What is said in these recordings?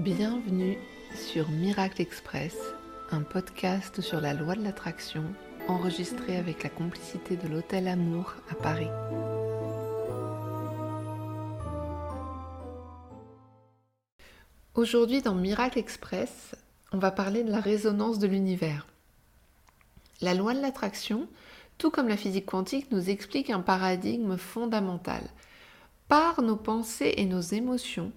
Bienvenue sur Miracle Express, un podcast sur la loi de l'attraction enregistré avec la complicité de l'Hôtel Amour à Paris. Aujourd'hui dans Miracle Express, on va parler de la résonance de l'univers. La loi de l'attraction, tout comme la physique quantique, nous explique un paradigme fondamental. Par nos pensées et nos émotions,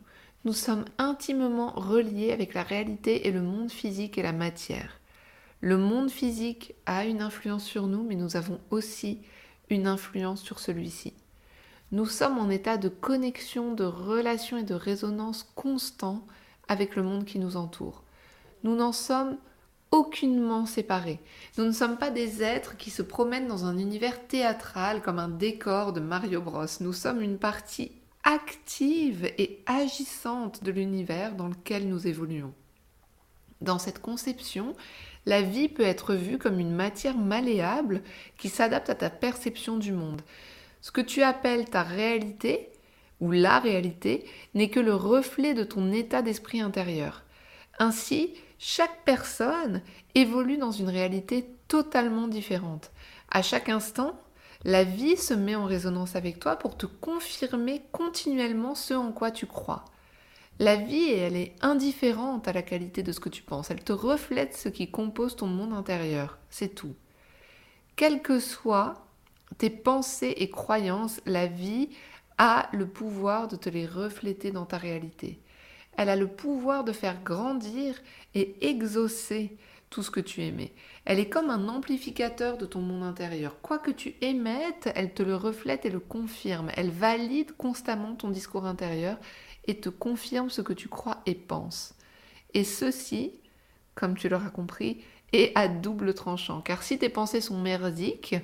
nous sommes intimement reliés avec la réalité et le monde physique et la matière. Le monde physique a une influence sur nous, mais nous avons aussi une influence sur celui-ci. Nous sommes en état de connexion, de relation et de résonance constant avec le monde qui nous entoure. Nous n'en sommes aucunement séparés. Nous ne sommes pas des êtres qui se promènent dans un univers théâtral comme un décor de Mario Bros. Nous sommes une partie active et agissante de l'univers dans lequel nous évoluons. Dans cette conception, la vie peut être vue comme une matière malléable qui s'adapte à ta perception du monde. Ce que tu appelles ta réalité ou la réalité n'est que le reflet de ton état d'esprit intérieur. Ainsi, chaque personne évolue dans une réalité totalement différente. À chaque instant, la vie se met en résonance avec toi pour te confirmer continuellement ce en quoi tu crois. La vie, elle est indifférente à la qualité de ce que tu penses. Elle te reflète ce qui compose ton monde intérieur. C'est tout. Quelles que soient tes pensées et croyances, la vie a le pouvoir de te les refléter dans ta réalité. Elle a le pouvoir de faire grandir et exaucer tout ce que tu émets. Elle est comme un amplificateur de ton monde intérieur. Quoi que tu émettes, elle te le reflète et le confirme. Elle valide constamment ton discours intérieur et te confirme ce que tu crois et penses. Et ceci, comme tu l'auras compris, est à double tranchant. Car si tes pensées sont merdiques,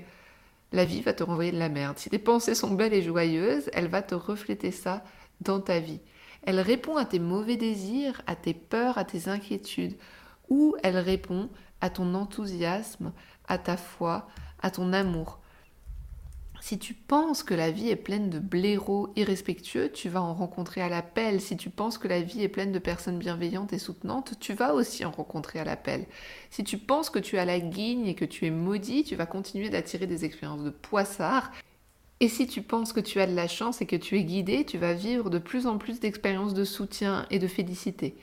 la vie va te renvoyer de la merde. Si tes pensées sont belles et joyeuses, elle va te refléter ça dans ta vie. Elle répond à tes mauvais désirs, à tes peurs, à tes inquiétudes ou elle répond à ton enthousiasme, à ta foi, à ton amour. Si tu penses que la vie est pleine de blaireaux irrespectueux, tu vas en rencontrer à l'appel. Si tu penses que la vie est pleine de personnes bienveillantes et soutenantes, tu vas aussi en rencontrer à l'appel. Si tu penses que tu as la guigne et que tu es maudit, tu vas continuer d'attirer des expériences de poissard. Et si tu penses que tu as de la chance et que tu es guidé, tu vas vivre de plus en plus d'expériences de soutien et de félicité.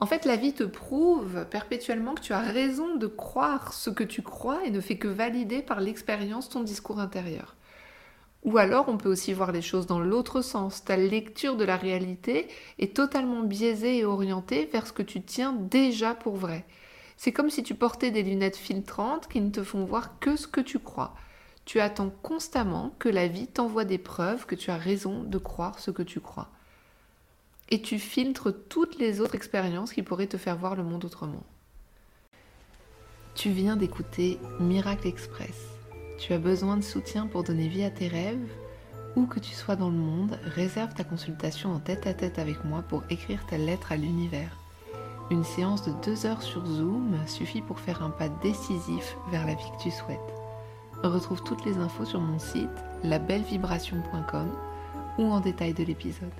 En fait, la vie te prouve perpétuellement que tu as raison de croire ce que tu crois et ne fait que valider par l'expérience ton discours intérieur. Ou alors, on peut aussi voir les choses dans l'autre sens. Ta lecture de la réalité est totalement biaisée et orientée vers ce que tu tiens déjà pour vrai. C'est comme si tu portais des lunettes filtrantes qui ne te font voir que ce que tu crois. Tu attends constamment que la vie t'envoie des preuves que tu as raison de croire ce que tu crois et tu filtres toutes les autres expériences qui pourraient te faire voir le monde autrement. Tu viens d'écouter Miracle Express. Tu as besoin de soutien pour donner vie à tes rêves Où que tu sois dans le monde, réserve ta consultation en tête à tête avec moi pour écrire ta lettre à l'univers. Une séance de deux heures sur Zoom suffit pour faire un pas décisif vers la vie que tu souhaites. Retrouve toutes les infos sur mon site labellevibration.com ou en détail de l'épisode.